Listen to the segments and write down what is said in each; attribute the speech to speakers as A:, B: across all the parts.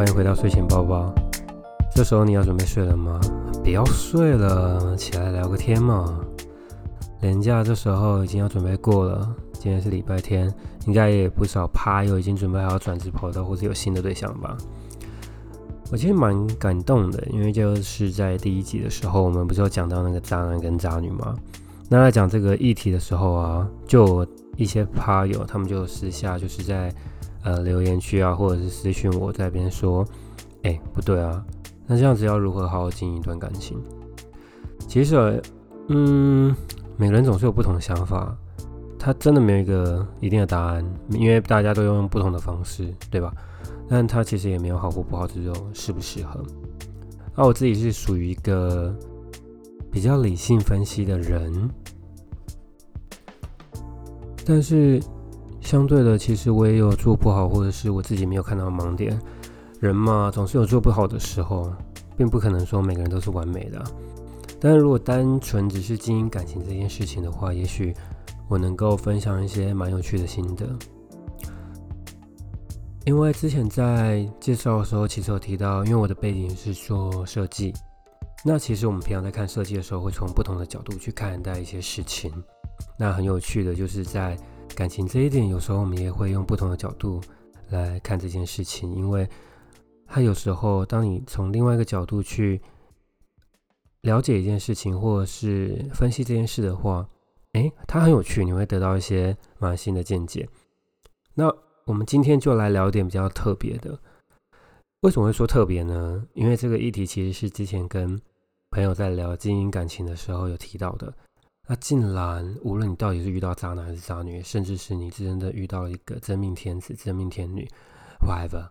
A: 欢迎回到睡前包包。这时候你要准备睡了吗？不要睡了，起来聊个天嘛。年假这时候已经要准备过了，今天是礼拜天，应该也不少趴友已经准备好转职跑道或是有新的对象吧。我其实蛮感动的，因为就是在第一集的时候，我们不是有讲到那个渣男跟渣女吗？那在讲这个议题的时候啊，就一些趴友他们就私下就是在。呃，留言区啊，或者是私讯我在边说，哎，不对啊，那这样子要如何好好经营一段感情？其实，嗯，每个人总是有不同的想法，他真的没有一个一定的答案，因为大家都用不同的方式，对吧？但他其实也没有好或不好，只有适不适合。那我自己是属于一个比较理性分析的人，但是。相对的，其实我也有做不好，或者是我自己没有看到盲点。人嘛，总是有做不好的时候，并不可能说每个人都是完美的。但如果单纯只是经营感情这件事情的话，也许我能够分享一些蛮有趣的心得。因为之前在介绍的时候，其实有提到，因为我的背景是做设计，那其实我们平常在看设计的时候，会从不同的角度去看待一些事情。那很有趣的就是在。感情这一点，有时候我们也会用不同的角度来看这件事情，因为它有时候，当你从另外一个角度去了解一件事情，或者是分析这件事的话，诶，它很有趣，你会得到一些蛮新的见解。那我们今天就来聊点比较特别的。为什么会说特别呢？因为这个议题其实是之前跟朋友在聊经营感情的时候有提到的。那竟然，无论你到底是遇到渣男还是渣女，甚至是你真的遇到了一个真命天子、真命天女，whatever，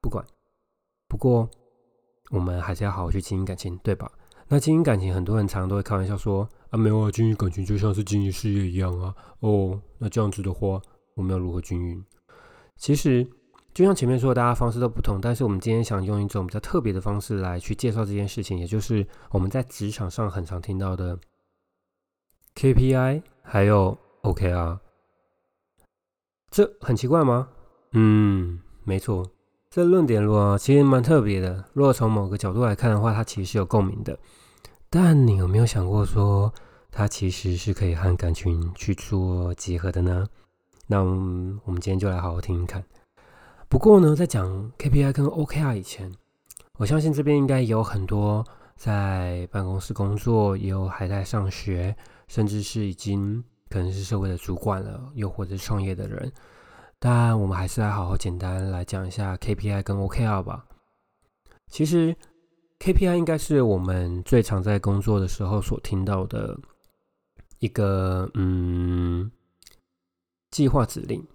A: 不管。不过，我们还是要好好去经营感情，对吧？那经营感情，很多人常常都会开玩笑说：“啊，没有啊，经营感情就像是经营事业一样啊。”哦，那这样子的话，我们要如何经营？其实，就像前面说的，大家方式都不同，但是我们今天想用一种比较特别的方式来去介绍这件事情，也就是我们在职场上很常听到的。KPI 还有 OKR，这很奇怪吗？嗯，没错，这论点如果其实蛮特别的。如果从某个角度来看的话，它其实是有共鸣的。但你有没有想过说，它其实是可以和感情去做结合的呢？那我们今天就来好好听听看。不过呢，在讲 KPI 跟 OKR 以前，我相信这边应该有很多在办公室工作，也有还在上学。甚至是已经可能是社会的主管了，又或者是创业的人。当然，我们还是来好好简单来讲一下 KPI 跟 OKR 吧。其实 KPI 应该是我们最常在工作的时候所听到的一个嗯计划指令，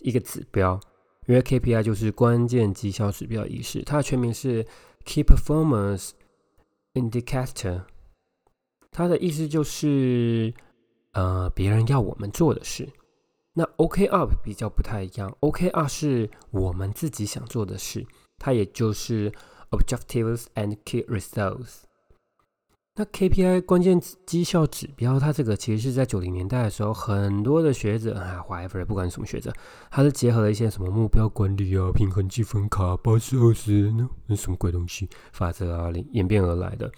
A: 一个指标。因为 KPI 就是关键绩效指标仪式，它的全名是 Key Performance Indicator。它的意思就是，呃，别人要我们做的事。那 OKR 比较不太一样，OKR 是我们自己想做的事，它也就是 Objectives and Key Results。那 KPI 关键绩效指标，它这个其实是在九零年代的时候，很多的学者啊，whatever，不管什么学者，它是结合了一些什么目标管理啊、平衡积分卡、八十二十那什么鬼东西法则啊，演变而来的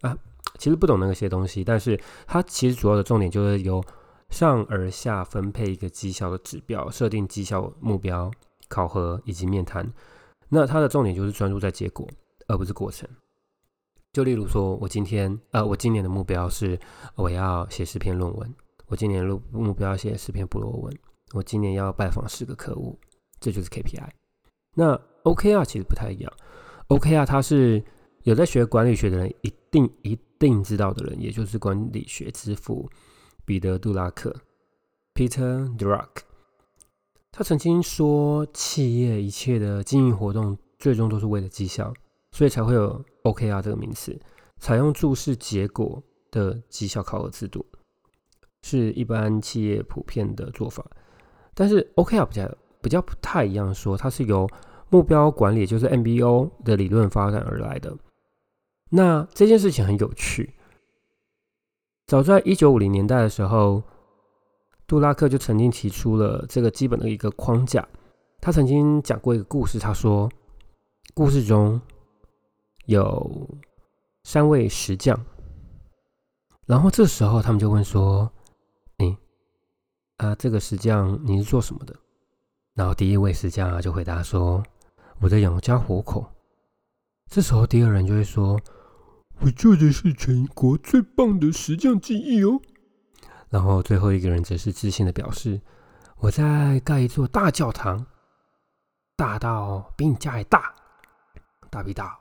A: 啊。其实不懂那些东西，但是它其实主要的重点就是由上而下分配一个绩效的指标，设定绩效目标、考核以及面谈。那它的重点就是专注在结果，而不是过程。就例如说，我今天呃，我今年的目标是我要写十篇论文，我今年目目标写十篇布罗文，我今年要拜访十个客户，这就是 KPI。那 OKR 其实不太一样，OKR 它是有在学管理学的人一定一。定知道的人，也就是管理学之父彼得·杜拉克 （Peter Druck）。他曾经说，企业一切的经营活动最终都是为了绩效，所以才会有 OKR 这个名词。采用注视结果的绩效考核制度，是一般企业普遍的做法。但是 OKR 比较比较不太一样，说它是由目标管理，就是 MBO 的理论发展而来的。那这件事情很有趣。早在一九五零年代的时候，杜拉克就曾经提出了这个基本的一个框架。他曾经讲过一个故事，他说故事中有三位石匠，然后这时候他们就问说：“哎，啊，这个石匠你是做什么的？”然后第一位石匠啊就回答说：“我在养家糊口。”这时候第二人就会说：“我做的是全国最棒的石匠技艺哦。”然后最后一个人则是自信的表示：“我在盖一座大教堂，大到比你家还大，大比大。”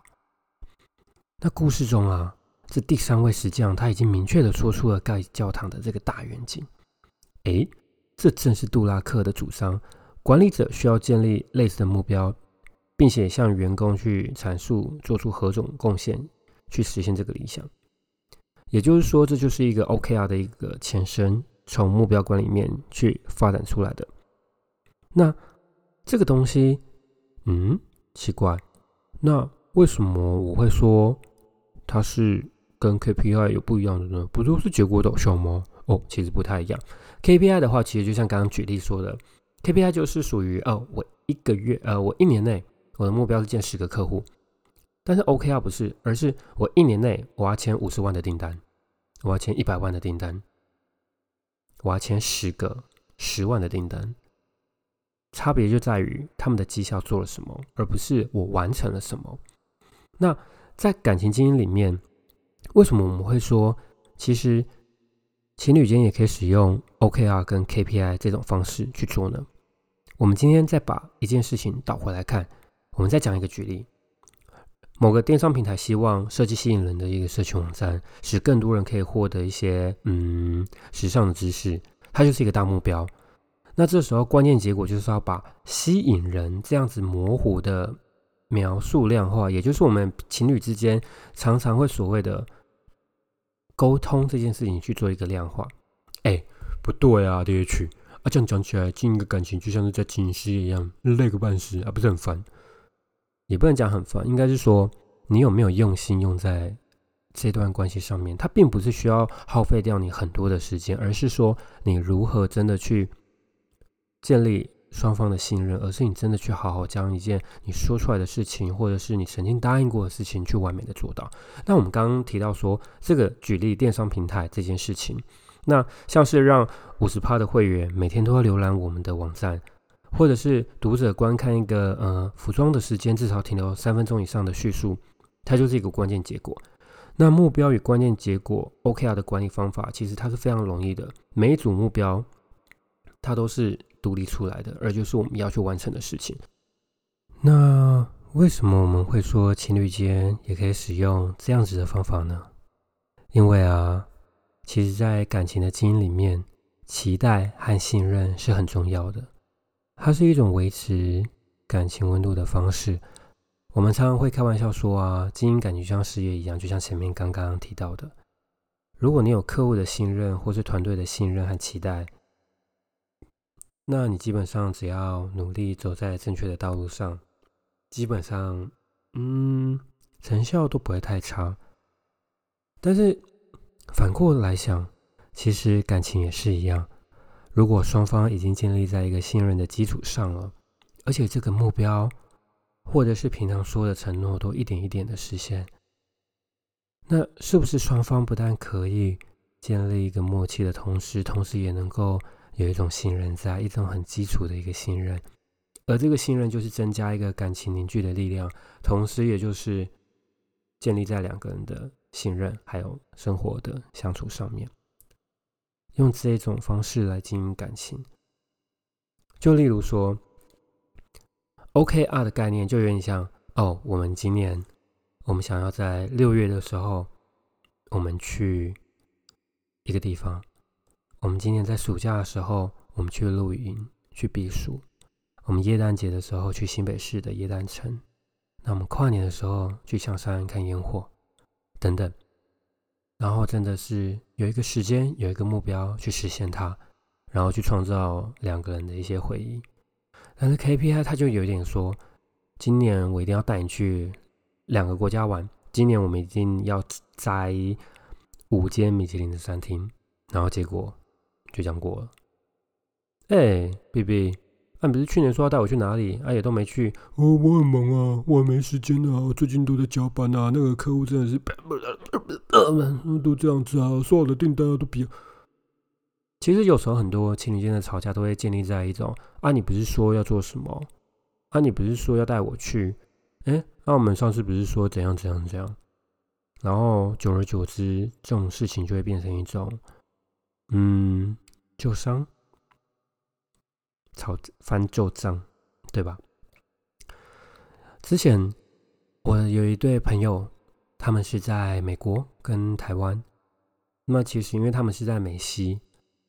A: 那故事中啊，这第三位石匠他已经明确的说出了盖教堂的这个大远景。诶，这正是杜拉克的主张：管理者需要建立类似的目标，并且向员工去阐述做出何种贡献，去实现这个理想。也就是说，这就是一个 OKR 的一个前身，从目标管理面去发展出来的。那这个东西，嗯，奇怪，那为什么我会说它是跟 KPI 有不一样的呢？不都是结果导向吗？哦，其实不太一样。KPI 的话，其实就像刚刚举例说的，KPI 就是属于哦，我一个月，呃，我一年内我的目标是见十个客户。但是 OKR 不是，而是我一年内我要签五十万的订单，我要签一百万的订单，我要签十个十万的订单。差别就在于他们的绩效做了什么，而不是我完成了什么。那在感情经营里面，为什么我们会说，其实情侣间也可以使用 OKR 跟 KPI 这种方式去做呢？我们今天再把一件事情倒回来看，我们再讲一个举例。某个电商平台希望设计吸引人的一个社群网站，使更多人可以获得一些嗯时尚的知识，它就是一个大目标。那这时候关键结果就是要把吸引人这样子模糊的描述量化，也就是我们情侣之间常常会所谓的沟通这件事情去做一个量化。哎，不对啊，D H 啊，这样讲起来经营一个感情就像是在经营事业一样，累个半死啊，不是很烦。也不能讲很烦，应该是说你有没有用心用在这段关系上面。它并不是需要耗费掉你很多的时间，而是说你如何真的去建立双方的信任，而是你真的去好好将一件你说出来的事情，或者是你曾经答应过的事情，去完美的做到。那我们刚刚提到说这个举例电商平台这件事情，那像是让五十趴的会员每天都要浏览我们的网站。或者是读者观看一个呃服装的时间至少停留三分钟以上的叙述，它就是一个关键结果。那目标与关键结果 OKR 的管理方法，其实它是非常容易的。每一组目标它都是独立出来的，而就是我们要去完成的事情。那为什么我们会说情侣间也可以使用这样子的方法呢？因为啊，其实在感情的经营里面，期待和信任是很重要的。它是一种维持感情温度的方式。我们常常会开玩笑说啊，经营感情像事业一样，就像前面刚刚提到的，如果你有客户的信任，或是团队的信任和期待，那你基本上只要努力走在正确的道路上，基本上，嗯，成效都不会太差。但是反过来想，其实感情也是一样。如果双方已经建立在一个信任的基础上了，而且这个目标或者是平常说的承诺都一点一点的实现，那是不是双方不但可以建立一个默契的同时，同时也能够有一种信任，在一种很基础的一个信任，而这个信任就是增加一个感情凝聚的力量，同时也就是建立在两个人的信任还有生活的相处上面。用这种方式来经营感情，就例如说，OKR 的概念就有点像哦，我们今年我们想要在六月的时候，我们去一个地方；我们今年在暑假的时候，我们去露营去避暑；我们耶诞节的时候去新北市的耶诞城；那我们跨年的时候去象山看烟火，等等。然后真的是有一个时间，有一个目标去实现它，然后去创造两个人的一些回忆。但是 KPI 它就有点说，今年我一定要带你去两个国家玩，今年我们一定要摘五间米其林的餐厅，然后结果就这样过了。哎，B B 啊，不是去年说要带我去哪里，啊也都没去。哦，我很忙啊，我没时间啊，我最近都在加班啊。那个客户真的是，都这样子啊，所有的订单都比。其实有时候很多情侣间的吵架都会建立在一种啊，你不是说要做什么？啊，你不是说要带我去？哎，那我们上次不是说怎样怎样怎样？然后久而久之，这种事情就会变成一种，嗯，旧伤。炒翻旧账，对吧？之前我有一对朋友，他们是在美国跟台湾。那么其实因为他们是在美西，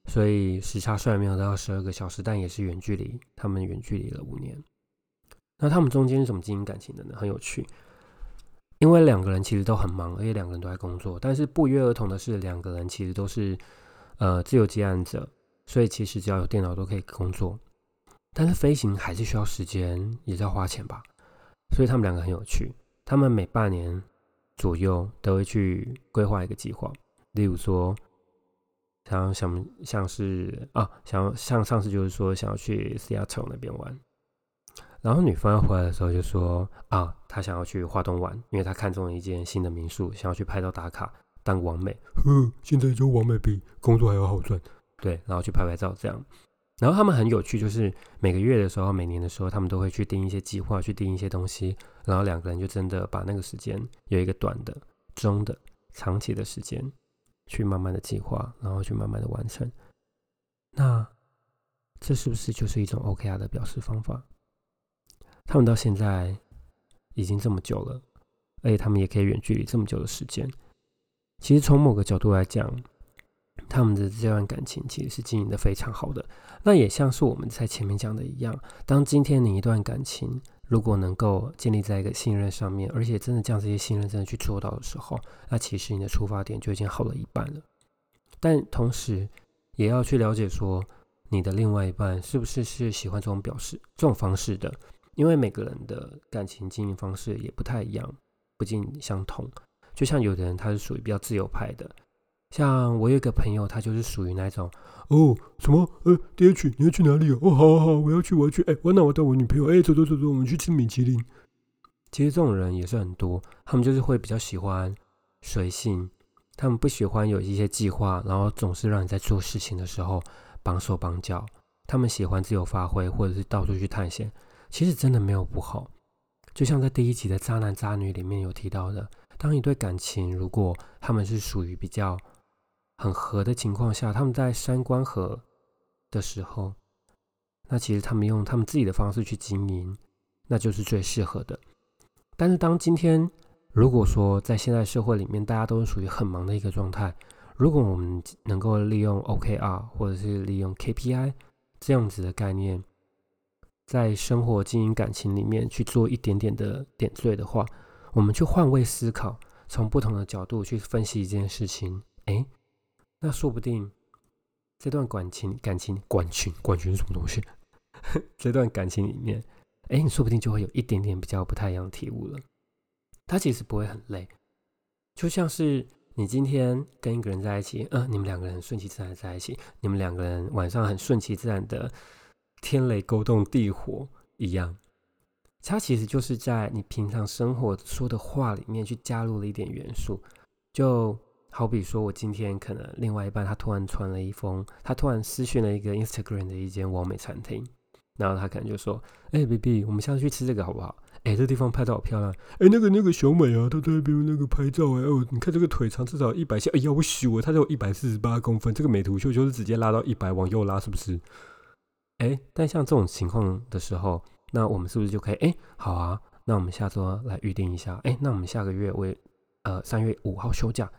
A: 所以时差虽然没有到十二个小时，但也是远距离。他们远距离了五年。那他们中间是怎么经营感情的呢？很有趣，因为两个人其实都很忙，而且两个人都在工作。但是不约而同的是，两个人其实都是呃自由接案者，所以其实只要有电脑都可以工作。但是飞行还是需要时间，也是要花钱吧，所以他们两个很有趣。他们每半年左右都会去规划一个计划，例如说，想想像是啊，想要像上次就是说想要去 Seattle 那边玩，然后女方要回来的时候就说啊，她想要去华东玩，因为她看中了一间新的民宿，想要去拍照打卡当完美。呵，现在就完美比工作还要好赚，对，然后去拍拍照这样。然后他们很有趣，就是每个月的时候、每年的时候，他们都会去定一些计划，去定一些东西。然后两个人就真的把那个时间有一个短的、中的、长期的时间，去慢慢的计划，然后去慢慢的完成。那这是不是就是一种 OKR 的表示方法？他们到现在已经这么久了，而且他们也可以远距离这么久的时间。其实从某个角度来讲，他们的这段感情其实是经营的非常好的，那也像是我们在前面讲的一样，当今天你一段感情如果能够建立在一个信任上面，而且真的将这些信任真的去做到的时候，那其实你的出发点就已经好了一半了。但同时也要去了解说，你的另外一半是不是是喜欢这种表示这种方式的，因为每个人的感情经营方式也不太一样，不尽相同。就像有的人他是属于比较自由派的。像我有一个朋友，他就是属于那种哦，什么呃，D H，你要去哪里哦？好好好，我要去，我要去。哎，我那我带我女朋友，哎，走走走走，我们去吃米其林。其实这种人也是很多，他们就是会比较喜欢随性，他们不喜欢有一些计划，然后总是让你在做事情的时候绑手绑脚。他们喜欢自由发挥，或者是到处去探险。其实真的没有不好，就像在第一集的渣男渣女里面有提到的，当一对感情如果他们是属于比较。很合的情况下，他们在三观合的时候，那其实他们用他们自己的方式去经营，那就是最适合的。但是当今天如果说在现在社会里面，大家都是属于很忙的一个状态，如果我们能够利用 OKR 或者是利用 KPI 这样子的概念，在生活经营感情里面去做一点点的点缀的话，我们去换位思考，从不同的角度去分析一件事情，哎。那说不定这段感情、感情、感情、感情是什么东西？这段感情里面，哎，你说不定就会有一点点比较不太一样的体悟了。他其实不会很累，就像是你今天跟一个人在一起，嗯，你们两个人顺其自然在一起，你们两个人晚上很顺其自然的天雷勾动地火一样。它其实就是在你平常生活说的话里面去加入了一点元素，就。好比说，我今天可能另外一半他突然传了一封，他突然私讯了一个 Instagram 的一间完美餐厅，然后他可能就说：“哎，baby，我们下次去吃这个好不好？哎，这地方拍照好漂亮。哎，那个那个小美啊，她在那边那个拍照哎，哦，你看这个腿长至少一百下，哎呀，我虚啊，她只有一百四十八公分，这个美图秀秀是直接拉到一百往右拉，是不是？哎，但像这种情况的时候，那我们是不是就可以？哎，好啊，那我们下周来预定一下。哎，那我们下个月为呃三月五号休假。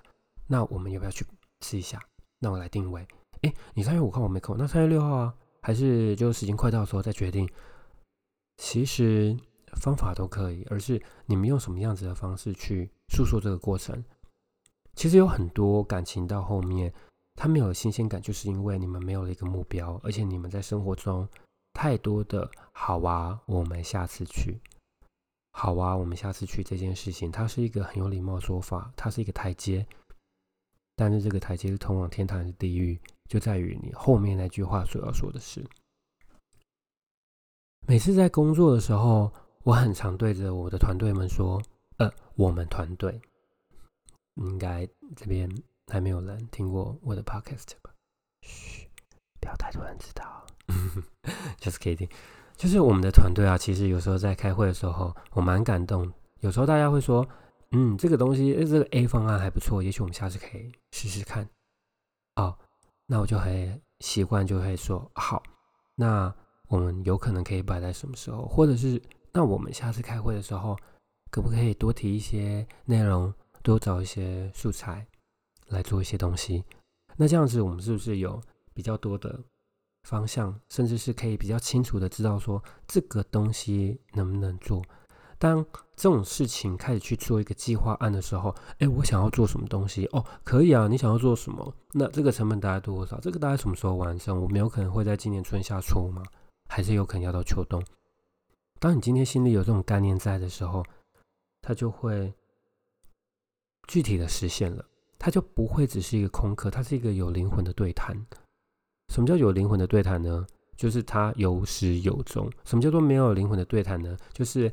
A: 那我们要不要去试一下？那我来定位。哎，你三月五号我没空，那三月六号啊？还是就时间快到的时候再决定？其实方法都可以，而是你们用什么样子的方式去诉说这个过程。其实有很多感情到后面，它没有新鲜感，就是因为你们没有了一个目标，而且你们在生活中太多的好啊，我们下次去。好啊，我们下次去这件事情，它是一个很有礼貌的说法，它是一个台阶。但是这个台阶是通往天堂还是地狱，就在于你后面那句话所要说的是。每次在工作的时候，我很常对着我的团队们说：“呃，我们团队应该这边还没有人听过我的 podcast 吧？嘘，不要太多人知道。Just kidding，就是我们的团队啊，其实有时候在开会的时候，我蛮感动。有时候大家会说：“嗯，这个东西，这个 A 方案还不错，也许我们下次可以试试看。”哦，那我就很习惯，就会说：“好，那。”我们有可能可以摆在什么时候，或者是那我们下次开会的时候，可不可以多提一些内容，多找一些素材来做一些东西？那这样子，我们是不是有比较多的方向，甚至是可以比较清楚的知道说这个东西能不能做？当这种事情开始去做一个计划案的时候，哎，我想要做什么东西？哦，可以啊，你想要做什么？那这个成本大概多少？这个大概什么时候完成？我们有可能会在今年春夏出吗？还是有可能要到秋冬。当你今天心里有这种概念在的时候，它就会具体的实现了，它就不会只是一个空壳，它是一个有灵魂的对谈。什么叫有灵魂的对谈呢？就是它有始有终。什么叫做没有灵魂的对谈呢？就是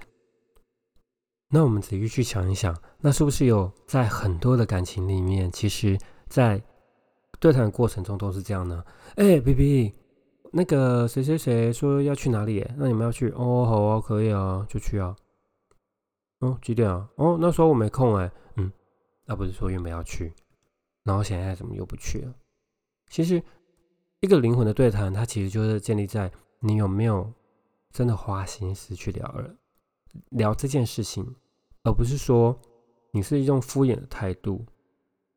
A: 那我们仔细去想一想，那是不是有在很多的感情里面，其实在对谈过程中都是这样呢？哎，B B。那个谁谁谁说要去哪里？那你们要去哦？好啊，可以啊，就去啊。哦，几点啊？哦，那时候我没空哎。嗯，那不是说原本要去，然后现在怎么又不去了？其实，一个灵魂的对谈，它其实就是建立在你有没有真的花心思去聊了聊这件事情，而不是说你是用敷衍的态度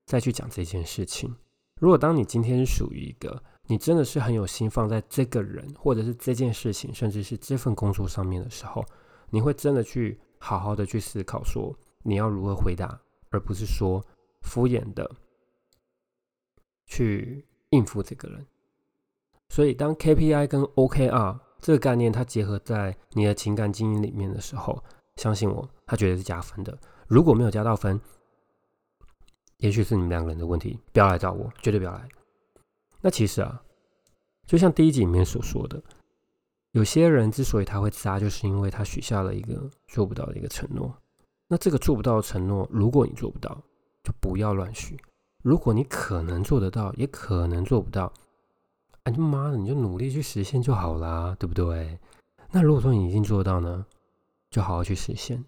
A: 再去讲这件事情。如果当你今天是属于一个。你真的是很有心放在这个人，或者是这件事情，甚至是这份工作上面的时候，你会真的去好好的去思考，说你要如何回答，而不是说敷衍的去应付这个人。所以，当 KPI 跟 OKR 这个概念它结合在你的情感经营里面的时候，相信我，他觉得是加分的。如果没有加到分，也许是你们两个人的问题，不要来找我，绝对不要来。那其实啊，就像第一集里面所说的，有些人之所以他会渣，就是因为他许下了一个做不到的一个承诺。那这个做不到的承诺，如果你做不到，就不要乱许；如果你可能做得到，也可能做不到，哎，他妈的，你就努力去实现就好啦，对不对？那如果说你已经做到呢，就好好去实现。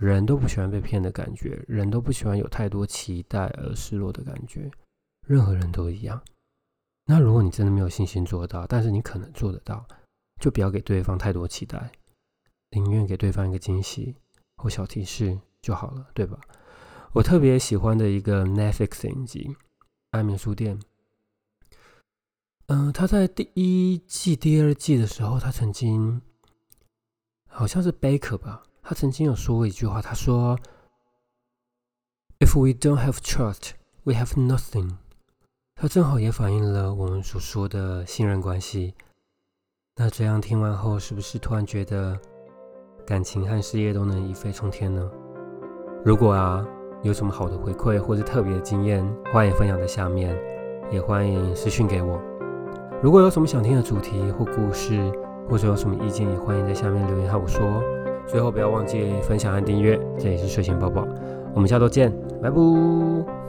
A: 人都不喜欢被骗的感觉，人都不喜欢有太多期待而失落的感觉，任何人都一样。那如果你真的没有信心做到，但是你可能做得到，就不要给对方太多期待，宁愿给对方一个惊喜或小提示就好了，对吧？我特别喜欢的一个 Netflix 影集《安眠书店》。嗯，他在第一季、第二季的时候，他曾经好像是 Baker 吧，他曾经有说过一句话，他说：“If we don't have trust, we have nothing。”他正好也反映了我们所说的信任关系。那这样听完后，是不是突然觉得感情和事业都能一飞冲天呢？如果啊有什么好的回馈或者特别的经验，欢迎分享在下面，也欢迎私讯给我。如果有什么想听的主题或故事，或者有什么意见，也欢迎在下面留言和我说。最后不要忘记分享和订阅，这里是睡前抱抱，我们下周见，拜拜。